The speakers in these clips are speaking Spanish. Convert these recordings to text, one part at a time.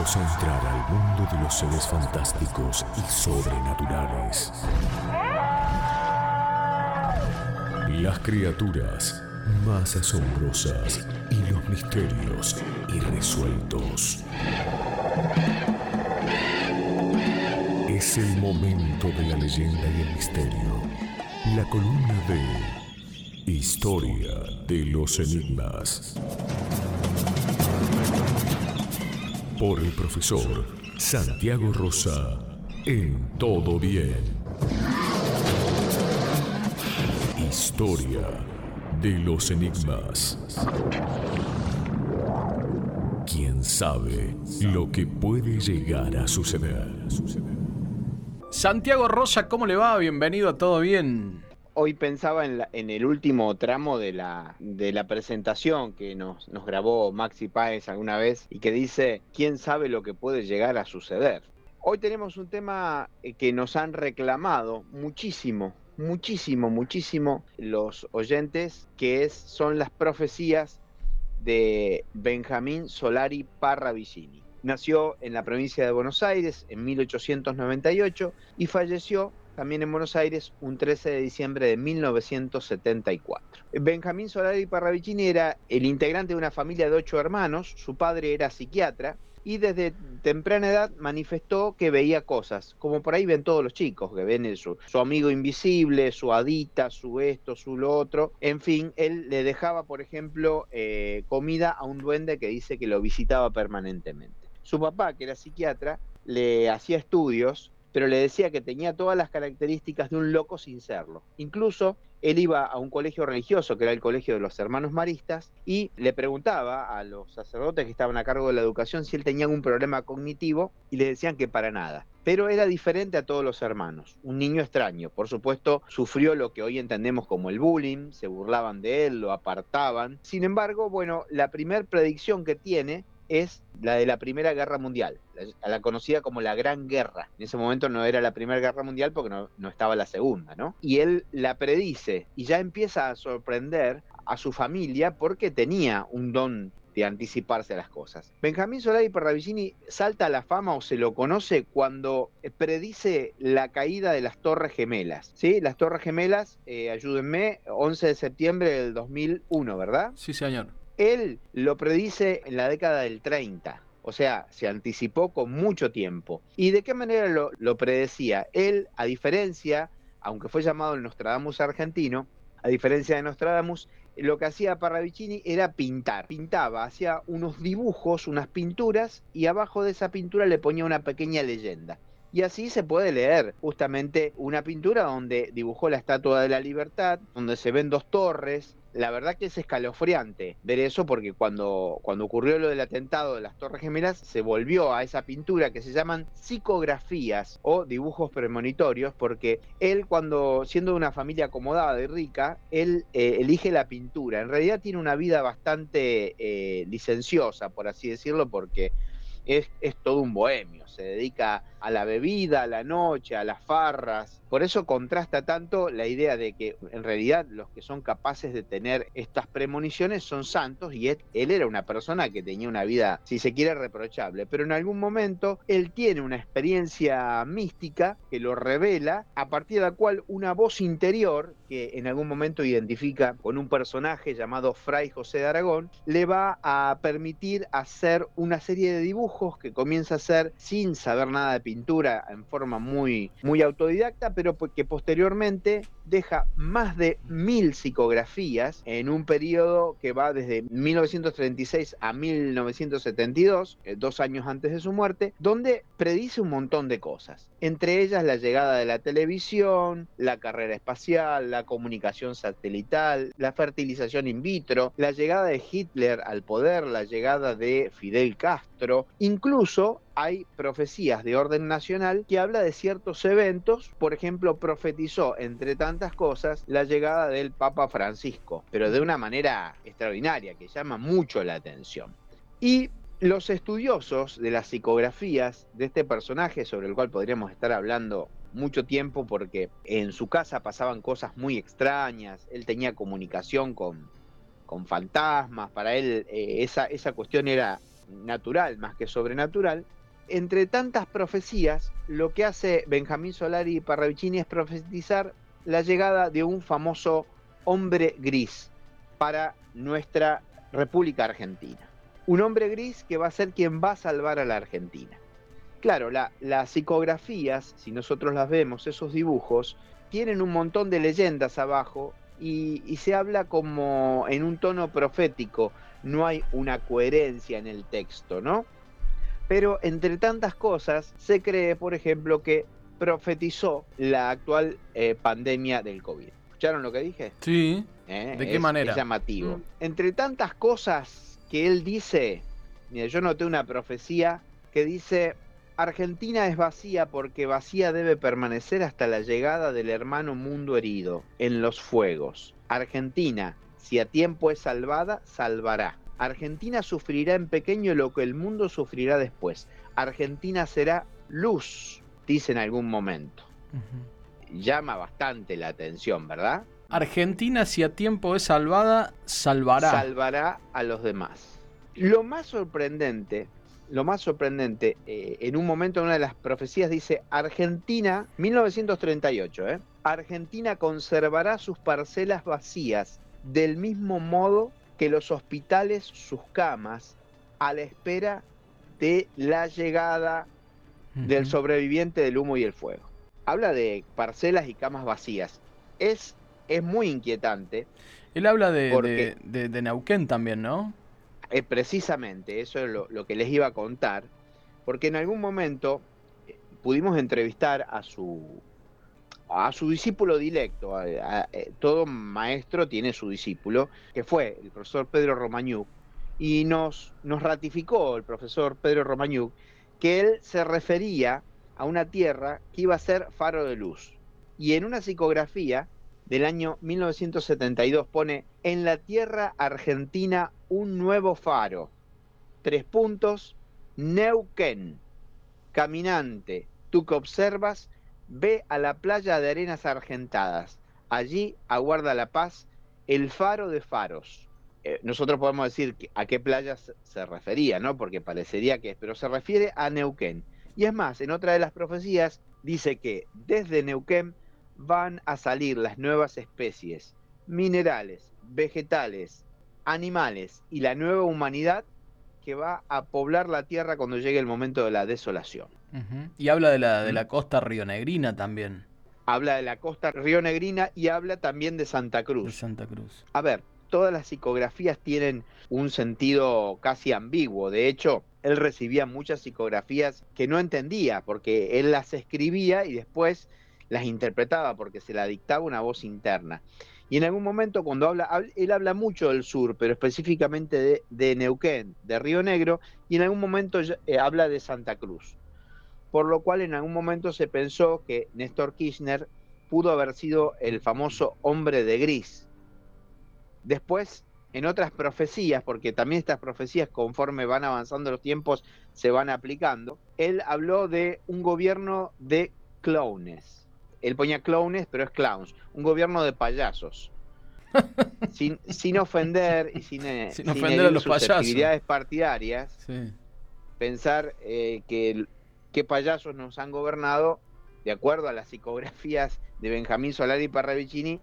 A entrar al mundo de los seres fantásticos y sobrenaturales. Las criaturas más asombrosas y los misterios irresueltos. Es el momento de la leyenda y el misterio. La columna de Historia de los Enigmas. Por el profesor Santiago Rosa en Todo Bien. Historia de los Enigmas. ¿Quién sabe lo que puede llegar a suceder? Santiago Rosa, ¿cómo le va? Bienvenido a Todo Bien. Hoy pensaba en, la- en el último tramo de la, presentación que nos, nos grabó Maxi Páez alguna vez y que dice, ¿quién sabe lo que puede llegar a suceder? Hoy tenemos un tema eh, que nos han reclamado muchísimo, muchísimo, muchísimo los oyentes, que es, son las profecías de Benjamín Solari Parravicini. Nació en la provincia de Buenos Aires en 1898 y falleció también en Buenos Aires un 13 de diciembre de 1974. Benjamín Solari Parravicini era el integrante de una familia de ocho hermanos, su padre era psiquiatra y desde temprana edad manifestó que veía cosas, como por ahí ven todos los chicos, que ven su, su amigo invisible, su adita, su esto, su lo otro. En fin, él le dejaba, por ejemplo, eh, comida a un duende que dice que lo visitaba permanentemente. Su papá, que era psiquiatra, le hacía estudios, pero le decía que tenía todas las características de un loco sin serlo. Incluso él iba a un colegio religioso, que era el colegio de los hermanos maristas, y le preguntaba a los sacerdotes que estaban a cargo de la educación si él tenía algún problema cognitivo, y le decían que para nada. Pero era diferente a todos los hermanos, un niño extraño. Por supuesto, sufrió lo que hoy entendemos como el bullying, se burlaban de él, lo apartaban. Sin embargo, bueno, la primer predicción que tiene es la de la Primera Guerra Mundial, la, la conocida como la Gran Guerra. En ese momento no era la Primera Guerra Mundial porque no, no estaba la Segunda, ¿no? Y él la predice y ya empieza a sorprender a su familia porque tenía un don de anticiparse a las cosas. Benjamín Solari Parravicini salta a la fama o se lo conoce cuando predice la caída de las Torres Gemelas. ¿sí? Las Torres Gemelas, eh, ayúdenme, 11 de septiembre del 2001, ¿verdad? Sí, señor. Él lo predice en la década del 30. O sea, se anticipó con mucho tiempo. ¿Y de qué manera lo, predecía? Él, a diferencia, aunque fue llamado el Nostradamus argentino, a diferencia de Nostradamus, lo que hacía Parravicini era pintar. Pintaba, hacía unos dibujos, unas pinturas, y abajo de esa pintura le ponía una pequeña leyenda. Y así se puede leer justamente una pintura donde dibujó la Estatua de la Libertad, donde se ven dos torres. La verdad que es escalofriante ver eso porque cuando, cuando ocurrió lo del atentado de las Torres Gemelas se volvió a esa pintura que se llaman psicografías o dibujos premonitorios porque él cuando siendo de una familia acomodada y rica, él eh, elige la pintura. En realidad tiene una vida bastante eh, licenciosa, por así decirlo, porque es, es todo un bohemio, se dedica a la bebida, a la noche, a las farras. Por eso contrasta tanto la idea de que en realidad los que son capaces de tener estas premoniciones son santos y él, era una persona que tenía una vida, si se quiere, reprochable. Pero en algún momento él tiene una experiencia mística que lo revela, a partir de la cual una voz interior, que en algún momento identifica con un personaje llamado Fray José de Aragón, le va a permitir hacer una serie de dibujos que comienza a hacer sin saber nada de pintura en forma muy, muy autodidacta, pero que posteriormente deja más de mil psicografías en un periodo que va desde 1936 a 1972, eh, dos años antes de su muerte, donde predice un montón de cosas. Entre ellas la llegada de la televisión, la carrera espacial, la comunicación satelital, la fertilización in vitro, la llegada de Hitler al poder, la llegada de Fidel Castro, incluso hay profecías de orden nacional que habla de ciertos eventos, por ejemplo, profetizó, entre cosas, la llegada del Papa Francisco, pero de una manera extraordinaria, que llama mucho la atención. Y los estudiosos de las psicografías de este personaje, sobre el cual podríamos estar hablando mucho tiempo, porque en su casa pasaban cosas muy extrañas, él tenía comunicación con, con fantasmas, para él eh, esa, esa cuestión era natural más que sobrenatural, entre tantas profecías, lo que hace Benjamín Solari y Parravicini es profetizar la llegada de un famoso hombre gris para nuestra República Argentina. Un hombre gris que va a ser quien va a salvar a la Argentina. Claro, las psicografías, si nosotros las vemos, esos dibujos, tienen un montón de leyendas abajo y, y, se habla como en un tono profético, no hay una coherencia en el texto, ¿no? Pero entre tantas cosas, se cree, por ejemplo, que profetizó la actual eh, pandemia del COVID. ¿Escucharon lo que dije? Sí. ¿Eh? ¿De qué manera? Es llamativo. Mm. Entre tantas cosas que él dice, mira, yo noté una profecía que dice, Argentina es vacía porque vacía debe permanecer hasta la llegada del hermano mundo herido en los fuegos. Argentina, si a tiempo es salvada, salvará. Argentina sufrirá en pequeño lo que el mundo sufrirá después. Argentina será luz, dice en algún momento. Llama bastante la atención, ¿verdad? Argentina, si a tiempo es salvada, salvará. Salvará a los demás. Lo más sorprendente, lo más sorprendente, eh, en un momento en una de las profecías dice, Argentina, 1938, ¿eh? Argentina conservará sus parcelas vacías del mismo modo que los hospitales sus camas a la espera de la llegada del sobreviviente del humo y el fuego. Habla de parcelas y camas vacías. Es, es muy inquietante. Él habla de, de, Neuquén también, ¿no? Eh, precisamente, eso es lo, que les iba a contar, porque en algún momento eh, pudimos entrevistar a su, a su discípulo directo. Eh, todo maestro tiene su discípulo, que fue el profesor Pedro Romañuc, y nos, nos ratificó el profesor Pedro Romañuc que él se refería a una tierra que iba a ser faro de luz. Y en una psicografía del año 1972 pone, en la tierra argentina un nuevo faro. Tres puntos, Neuquén. Caminante, tú que observas, Ve a la playa de arenas argentadas. Allí aguarda la paz el faro de faros. Eh, nosotros podemos decir a qué playas se refería, ¿no? Porque parecería que es, pero se refiere a Neuquén. Y es más, en otra de las profecías dice que desde Neuquén van a salir las nuevas especies, minerales, vegetales, animales y la nueva humanidad que va a poblar la tierra cuando llegue el momento de la desolación. Y habla de la, de la costa rionegrina también. Habla de la costa rionegrina y habla también de Santa Cruz. De Santa Cruz. A ver, todas las psicografías tienen un sentido casi ambiguo. De hecho, él recibía muchas psicografías que no entendía, porque él las escribía y después las interpretaba, porque se la dictaba una voz interna. Y en algún momento cuando habla, él habla mucho del sur, pero específicamente de, Neuquén, de Río Negro, y en algún momento eh, habla de Santa Cruz. Por lo cual en algún momento se pensó que Néstor Kirchner pudo haber sido el famoso hombre de gris. Después, en otras profecías, porque también estas profecías conforme van avanzando los tiempos se van aplicando, él habló de un gobierno de clones él ponía clones, pero es clowns, un gobierno de payasos. sin, sin ofender y sin, eh, sin, ofender a los actividades partidarias, pensar eh, que qué payasos nos han gobernado, de acuerdo a las psicografías de Benjamín Solari y Parravicini,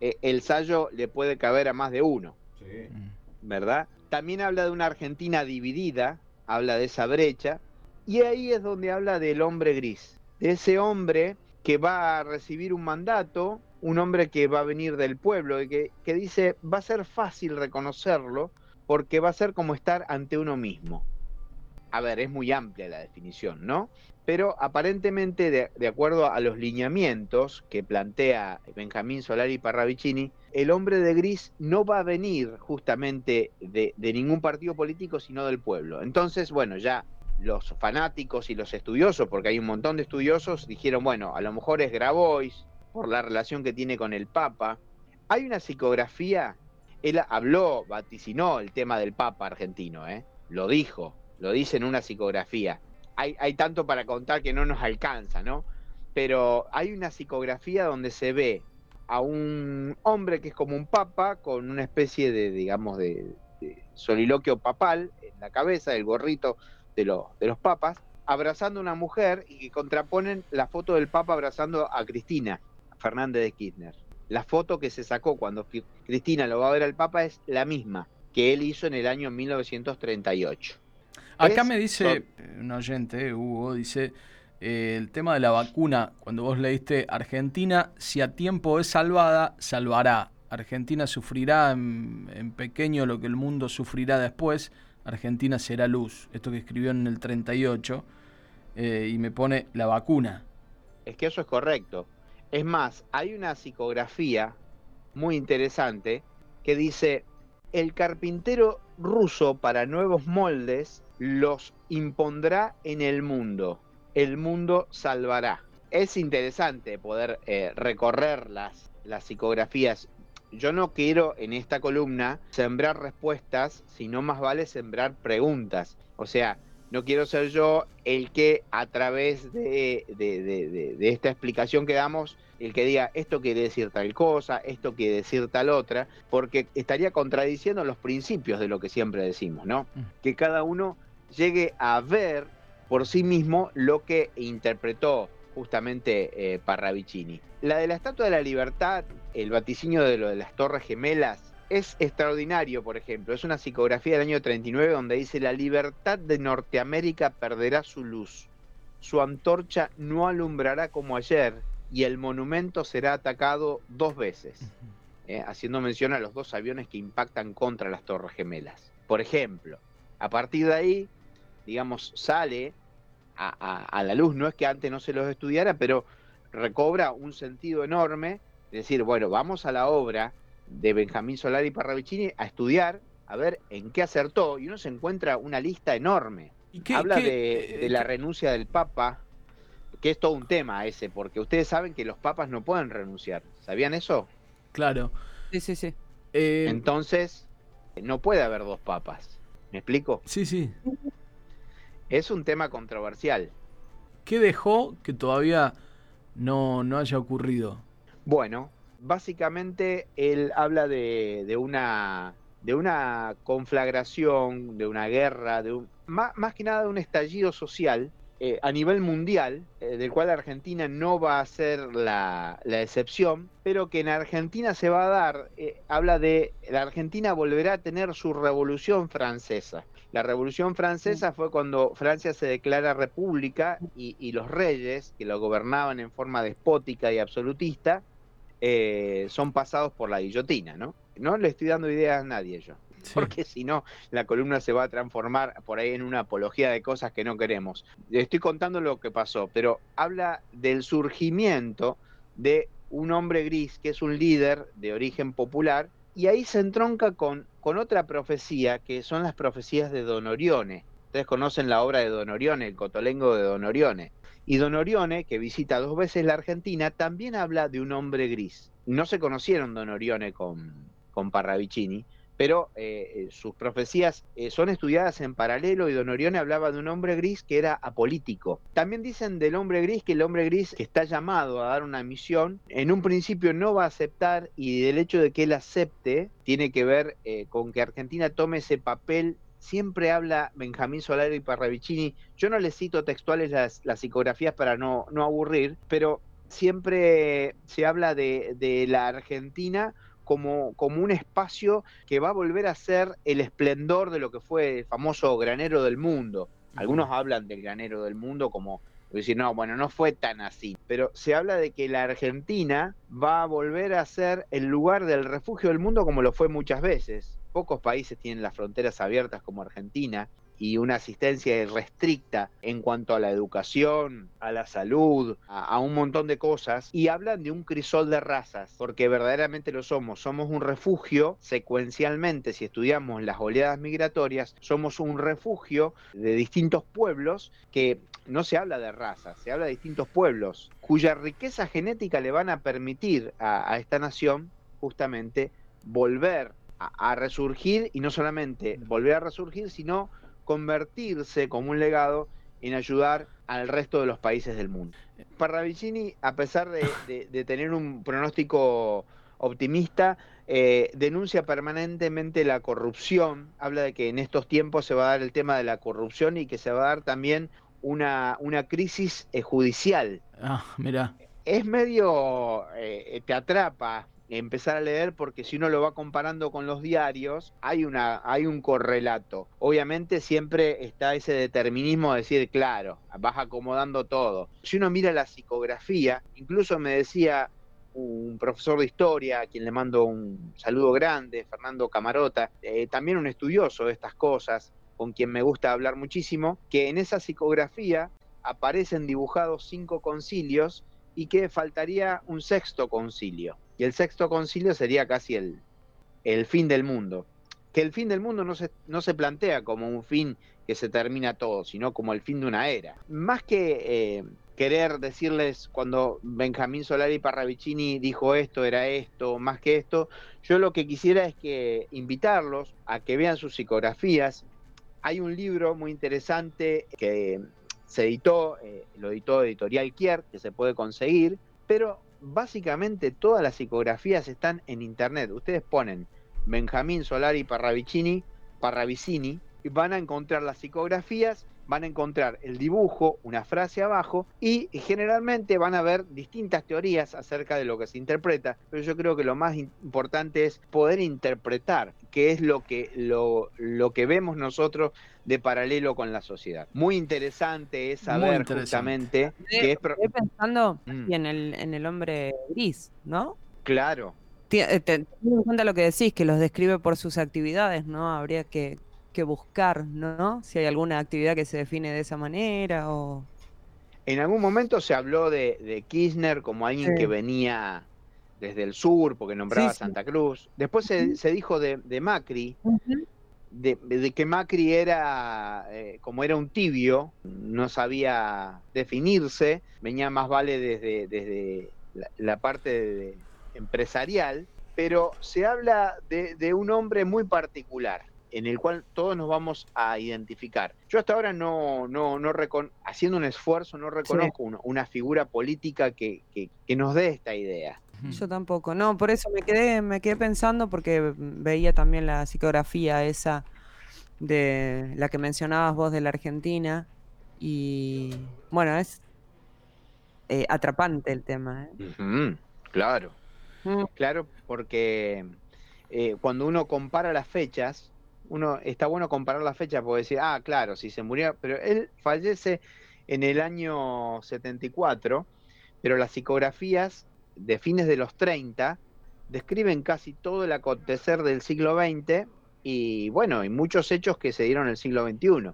eh, el sallo le puede caber a más de uno. ¿Verdad? También habla de una Argentina dividida, habla de esa brecha, y ahí es donde habla del hombre gris, de ese hombre que va a recibir un mandato, un hombre que va a venir del pueblo, que, que dice, va a ser fácil reconocerlo porque va a ser como estar ante uno mismo. A ver, es muy amplia la definición, ¿no? Pero aparentemente, de, acuerdo a los lineamientos que plantea Benjamín Solari Parravicini, el hombre de gris no va a venir justamente de, ningún partido político, sino del pueblo. Entonces, bueno, ya los fanáticos y los estudiosos, porque hay un montón de estudiosos, dijeron, bueno, a lo mejor es Grabois, por la relación que tiene con el Papa. Hay una psicografía, él habló, vaticinó el tema del Papa argentino, ¿eh? lo dijo, lo dice en una psicografía. Hay, hay tanto para contar que no nos alcanza, ¿no? Pero hay una psicografía donde se ve a un hombre que es como un papa, con una especie de, digamos, de soliloquio papal, la cabeza, el gorrito de, de los papas, abrazando a una mujer y que contraponen la foto del Papa abrazando a Cristina Fernández de Kirchner. La foto que se sacó cuando Cristina lo va a ver al Papa es la misma que él hizo en el año 1938. Acá me dice un oyente, Hugo, dice, eh, el tema de la vacuna, cuando vos leíste Argentina, si a tiempo es salvada, salvará. Argentina sufrirá en, pequeño lo que el mundo sufrirá después. Argentina será luz. Esto que escribió en el 38. Eh, y me pone la vacuna. Es que eso es correcto. Es más, hay una psicografía muy interesante que dice, el carpintero ruso para nuevos moldes los impondrá en el mundo. El mundo salvará. Es interesante poder eh, recorrer las, las psicografías. Yo no quiero en esta columna sembrar respuestas, sino más vale sembrar preguntas. O sea, no quiero ser yo el que a través de, esta explicación que damos, el que diga esto quiere decir tal cosa, esto quiere decir tal otra, porque estaría contradiciendo los principios de lo que siempre decimos, ¿no? Mm. Que cada uno llegue a ver por sí mismo lo que interpretó justamente eh, Parravicini. La de la Estatua de la Libertad, el vaticinio de lo de las Torres Gemelas, es extraordinario, por ejemplo. Es una psicografía del año 39 donde dice, la libertad de Norteamérica perderá su luz. Su antorcha no alumbrará como ayer y el monumento será atacado dos veces, eh, haciendo mención a los dos aviones que impactan contra las Torres Gemelas. Por ejemplo, a partir de ahí, digamos, sale a, a la luz, no es que antes no se los estudiara, pero recobra un sentido enorme, decir, bueno, vamos a la obra, de Benjamín Solari Parravicini a estudiar, a ver en qué acertó, y uno se encuentra una lista enorme. Habla de, la renuncia del Papa, que es todo un tema ese, porque ustedes saben que los papas no pueden renunciar. ¿Sabían eso? Claro. Sí, sí, sí. Eh, Entonces, no puede haber dos papas. ¿Me explico? Sí, sí. Es un tema controversial. ¿Qué dejó que todavía no, no haya ocurrido? Bueno, básicamente él habla de, una, de una conflagración, de una guerra, de un, más, que nada de un estallido social eh, a nivel mundial, eh, del cual Argentina no va a ser la, excepción, pero que en Argentina se va a dar, eh, habla de la Argentina volverá a tener su revolución francesa. La revolución francesa fue cuando Francia se declara república y, y los reyes, que lo gobernaban en forma despótica y absolutista, eh, son pasados por la guillotina, ¿no? No le estoy dando ideas a nadie yo, porque si no, la columna se va a transformar por ahí en una apología de cosas que no queremos. Estoy contando lo que pasó, pero habla del surgimiento de un hombre gris que es un líder de origen popular y ahí se entronca con, con otra profecía que son las profecías de Don Orione. Ustedes conocen la obra de Don Orione, el cotolengo de Don Orione. Y Don Orione, que visita dos veces la Argentina, también habla de un hombre gris. No se conocieron Don Orione con, con Parravicini, pero eh, eh, sus profecías eh, son estudiadas en paralelo y Don Orione hablaba de un hombre gris que era apolítico. También dicen del hombre gris que el hombre gris que está llamado a dar una misión, en un principio no va a aceptar y del hecho de que él acepte tiene que ver con que Argentina tome ese papel siempre habla Benjamín Solari y Parravicini. Yo no les cito textuales las, psicografías para no, no, aburrir, pero siempre se habla de, la Argentina como, como, un espacio que va a volver a ser el esplendor de lo que fue el famoso granero del mundo. Algunos hablan del granero del mundo como decir, no, bueno, no fue tan así, pero se habla de que la Argentina va a volver a ser el lugar del refugio del mundo como lo fue muchas veces. Pocos países tienen las fronteras abiertas como Argentina y una asistencia restricta en cuanto a la educación, a la salud, a, un montón de cosas, y hablan de un crisol de razas, porque verdaderamente lo somos. Somos un refugio, secuencialmente, si estudiamos las oleadas migratorias, somos un refugio de distintos pueblos que no se habla de razas, se habla de distintos pueblos, cuya riqueza genética le van a permitir a esta nación justamente volver a, resurgir y no solamente volver a resurgir, sino convertirse como un legado en ayudar al resto de los países del mundo. Parravicini, a pesar de, tener un pronóstico optimista, eh, denuncia permanentemente la corrupción, habla de que en estos tiempos se va a dar el tema de la corrupción y que se va a dar también una, una crisis eh, judicial. Ah, mira. Es medio, eh, te atrapa empezar a leer porque si uno lo va comparando con los diarios, hay, una, hay un correlato. Obviamente siempre está ese determinismo de decir, claro, vas acomodando todo. Si uno mira la psicografía, incluso me decía un profesor de historia, a quien le mando un saludo grande, Fernando Camarota, eh, también un estudioso de estas cosas, con quien me gusta hablar muchísimo, que en esa psicografía aparecen dibujados cinco concilios y que faltaría un sexto concilio. Y el sexto concilio sería casi el, el fin del mundo. Que el fin del mundo no se, no se plantea como un fin que se termina todo, sino como el fin de una era. Más que eh, querer decirles cuando Benjamín Solari Parravicini dijo esto, era esto, más que esto, yo lo que quisiera es que invitarlos a que vean sus psicografías. Hay un libro muy interesante que se editó, eh, lo editó Editorial Kier, que se puede conseguir, pero básicamente todas las psicografías están en internet. Ustedes ponen Benjamín Solari Parravicini, Parravicini, y van a encontrar las psicografías van a encontrar el dibujo, una frase abajo y generalmente van a ver distintas teorías acerca de lo que se interpreta, pero yo creo que lo más importante es poder interpretar qué es lo que, lo, lo que vemos nosotros de paralelo con la sociedad. Muy interesante es saber justamente que es... Estoy pensando mm. en, el, en el hombre gris, ¿no? Claro, eh, teniendo en cuenta lo que decís, que los describe por sus actividades, ¿no? Habría que, que buscar, ¿no? Si hay alguna actividad que se define de esa manera o... En algún momento se habló de, Kirchner como alguien que venía desde el sur, porque nombraba Santa Cruz. Después se, dijo de, Macri, de, que Macri era, eh, como era un tibio, no sabía definirse, venía más vale desde, desde la, parte empresarial, pero se habla de un hombre muy particular en el cual todos nos vamos a identificar. Yo hasta ahora no, no, no haciendo un esfuerzo, no reconozco una, figura política que, que, nos dé esta idea. Yo tampoco, no, por eso me quedé, me quedé pensando porque veía también la psicografía esa de la que mencionabas vos de la Argentina y bueno, es eh, atrapante el tema. ¿eh? Claro, mm. claro, porque eh, cuando uno compara las fechas, uno está bueno comparar la fecha porque decir, ah, claro, si se murió, pero él fallece en el año 74, pero las psicografías de fines de los 30 describen casi todo el acontecer del siglo XX y bueno, y muchos hechos que se dieron en el siglo XXI.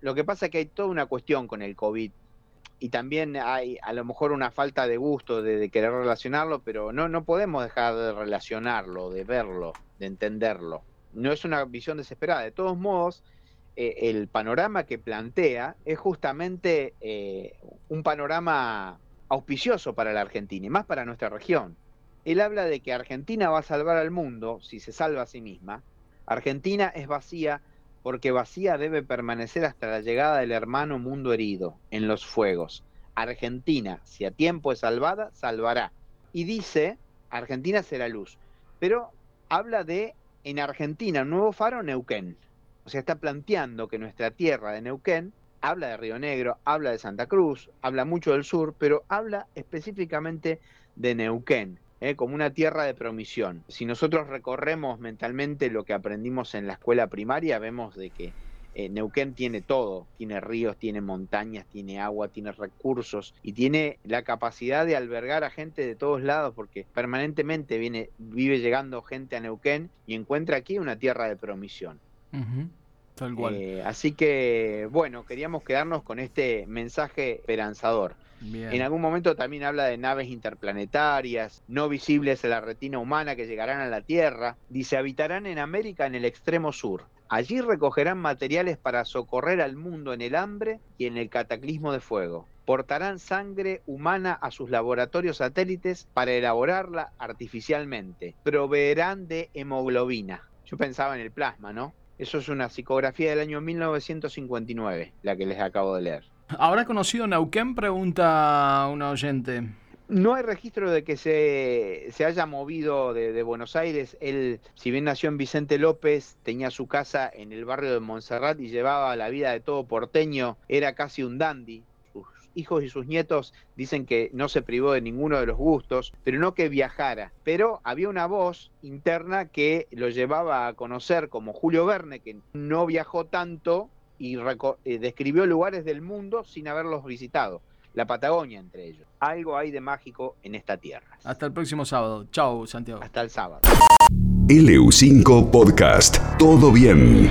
Lo que pasa es que hay toda una cuestión con el COVID y también hay a lo mejor una falta de gusto de, de, querer relacionarlo, pero no, no podemos dejar de relacionarlo, de verlo, de entenderlo no es una visión desesperada. De todos modos, eh, el panorama que plantea es justamente eh, un panorama auspicioso para la Argentina y más para nuestra región. Él habla de que Argentina va a salvar al mundo si se salva a sí misma. Argentina es vacía porque vacía debe permanecer hasta la llegada del hermano mundo herido en los fuegos. Argentina, si a tiempo es salvada, salvará. Y dice, Argentina será luz. Pero habla de en Argentina, un nuevo faro, Neuquén. O sea, está planteando que nuestra tierra de Neuquén habla de Río Negro, habla de Santa Cruz, habla mucho del sur, pero habla específicamente de Neuquén, ¿eh? como una tierra de promisión. Si nosotros recorremos mentalmente lo que aprendimos en la escuela primaria, vemos de que eh, Neuquén tiene todo, tiene ríos, tiene montañas, tiene agua, tiene recursos y tiene la capacidad de albergar a gente de todos lados porque permanentemente viene, vive llegando gente a Neuquén y encuentra aquí una tierra de promisión. Tal cual. Eh, así que, bueno, queríamos quedarnos con este mensaje esperanzador. En algún momento también habla de naves interplanetarias, no visibles a la retina humana que llegarán a la Tierra. Dice, habitarán en América en el extremo sur. Allí recogerán materiales para socorrer al mundo en el hambre y en el cataclismo de fuego. Portarán sangre humana a sus laboratorios satélites para elaborarla artificialmente. Proveerán de hemoglobina. Yo pensaba en el plasma, ¿no? Eso es una psicografía del año 1959, la que les acabo de leer. ¿Habrá conocido Neuquén? Pregunta una oyente. No hay registro de que se, se haya movido de, de, Buenos Aires. Él, si bien nació en Vicente López, tenía su casa en el barrio de Montserrat y llevaba la vida de todo porteño, era casi un dandy. Sus hijos y sus nietos dicen que no se privó de ninguno de los gustos, pero no que viajara. Pero había una voz interna que lo llevaba a conocer como Julio Verne, que no viajó tanto y eh, describió lugares del mundo sin haberlos visitado la Patagonia entre ellos. Algo hay de mágico en esta tierra. Hasta el próximo sábado. Chao, Santiago. Hasta el sábado. LU5 Podcast. Todo bien.